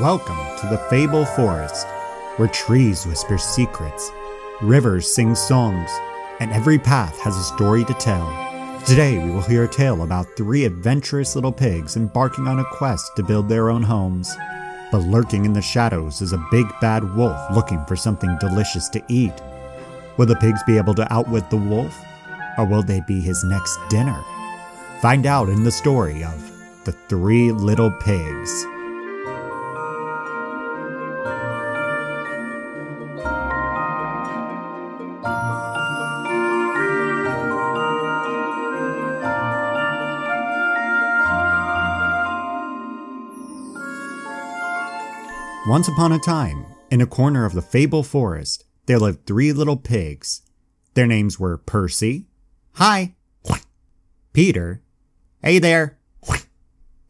Welcome to the Fable Forest, where trees whisper secrets, rivers sing songs, and every path has a story to tell. Today we will hear a tale about three adventurous little pigs embarking on a quest to build their own homes. But lurking in the shadows is a big bad wolf looking for something delicious to eat. Will the pigs be able to outwit the wolf? Or will they be his next dinner? Find out in the story of The Three Little Pigs. Once upon a time, in a corner of the Fable Forest, there lived three little pigs. Their names were Percy, Hi, Peter, Hey there,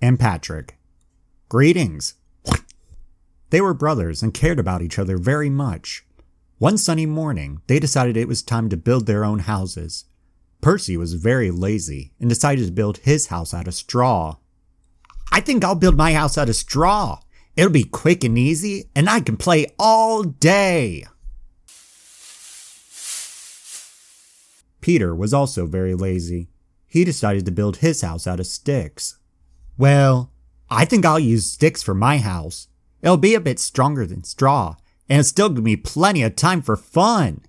and Patrick. Greetings. They were brothers and cared about each other very much. One sunny morning, they decided it was time to build their own houses. Percy was very lazy and decided to build his house out of straw. I think I'll build my house out of straw, It'll be quick and easy, and I can play all day. Peter was also very lazy. He decided to build his house out of sticks. Well, I think I'll use sticks for my house. It'll be a bit stronger than straw, and it'll still give me plenty of time for fun.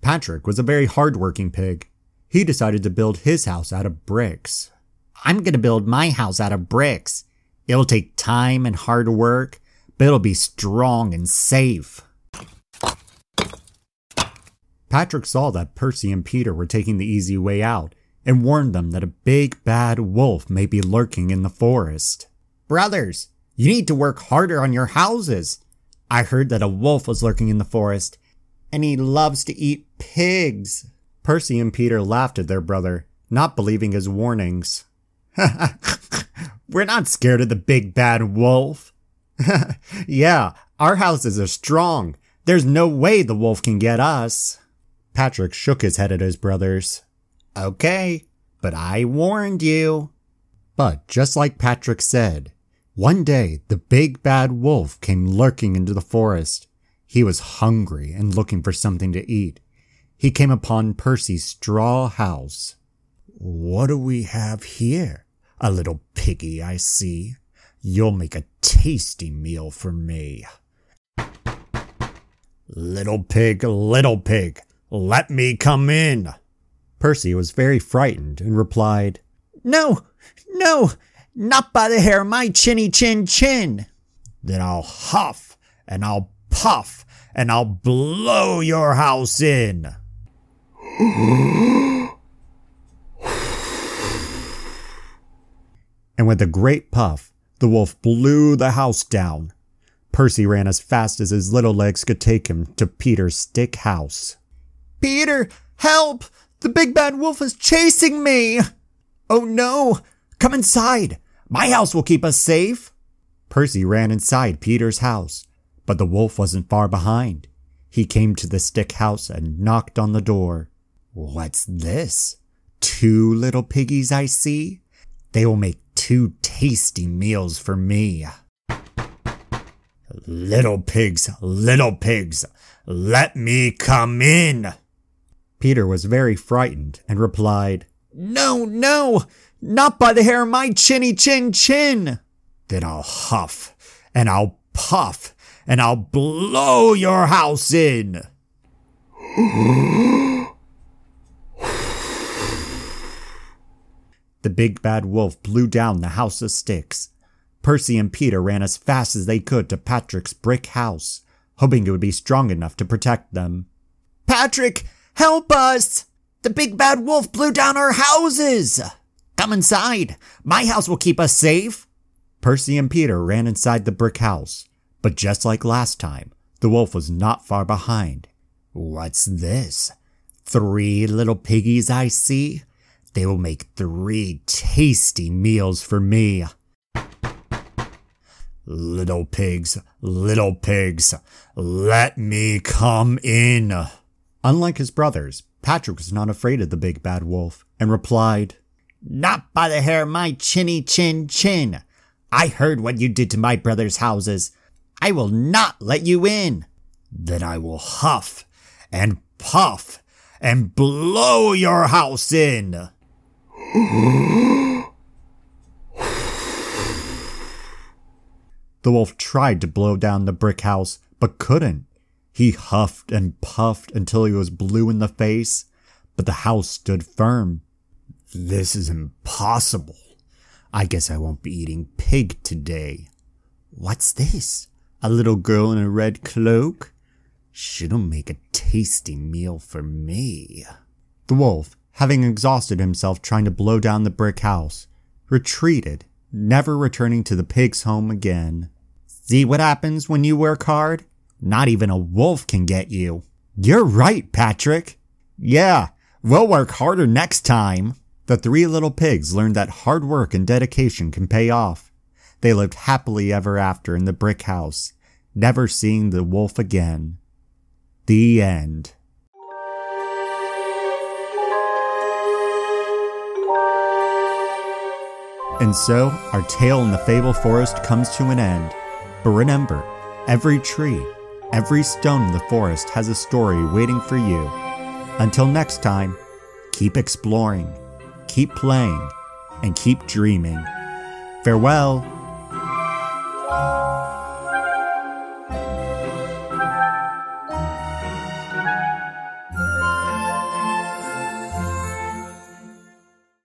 Patrick was a very hardworking pig. He decided to build his house out of bricks. I'm going to build my house out of bricks. It'll take time and hard work, but it'll be strong and safe. Patrick saw that Percy and Peter were taking the easy way out and warned them that a big bad wolf may be lurking in the forest. Brothers, you need to work harder on your houses. I heard that a wolf was lurking in the forest, and he loves to eat pigs. Percy and Peter laughed at their brother, not believing his warnings. We're not scared of the big bad wolf. yeah, our houses are strong. There's no way the wolf can get us. Patrick shook his head at his brothers. Okay, but I warned you. But just like Patrick said, one day the big bad wolf came lurking into the forest. He was hungry and looking for something to eat. He came upon Percy's straw house. What do we have here? A little piggy, I see. You'll make a tasty meal for me. Little pig, little pig, let me come in. Percy was very frightened and replied, No, no, not by the hair of my chinny chin chin. Then I'll huff and I'll puff and I'll blow your house in. and with a great puff, the wolf blew the house down. Percy ran as fast as his little legs could take him to Peter's stick house. Peter, help! The big bad wolf is chasing me! Oh no! Come inside! My house will keep us safe! Percy ran inside Peter's house, but the wolf wasn't far behind. He came to the stick house and knocked on the door. What's this? Two little piggies I see? They will make two tasty meals for me. Little pigs, little pigs, let me come in. Peter was very frightened and replied, No, no, not by the hair of my chinny chin chin. Then I'll huff and I'll puff and I'll blow your house in. The big bad wolf blew down the house of sticks. Percy and Peter ran as fast as they could to Patrick's brick house, hoping it would be strong enough to protect them. Patrick, help us! The big bad wolf blew down our houses! Come inside. My house will keep us safe. Percy and Peter ran inside the brick house, but just like last time, the wolf was not far behind. What's this? Three little piggies I see? They will make three tasty meals for me. Little pigs, little pigs, let me come in. Unlike his brothers, Patrick was not afraid of the big bad wolf and replied, Not by the hair of my chinny chin chin. I heard what you did to my brother's houses. I will not let you in. Then I will huff and puff and blow your house in. the wolf tried to blow down the brick house, but couldn't. He huffed and puffed until he was blue in the face, but the house stood firm. This is impossible. I guess I won't be eating pig today. What's this? A little girl in a red cloak? She'll make a tasty meal for me. The wolf, having exhausted himself trying to blow down the brick house, retreated, never returning to the pig's home again. See what happens when you work hard? Not even a wolf can get you. You're right, Patrick. Yeah, we'll work harder next time. The three little pigs learned that hard work and dedication can pay off. They lived happily ever after in the brick house, never seeing the wolf again. The end. And so, our tale in the Fable Forest comes to an end. But remember, every tree, every stone in the forest has a story waiting for you. Until next time, keep exploring keep playing, and keep dreaming. Farewell.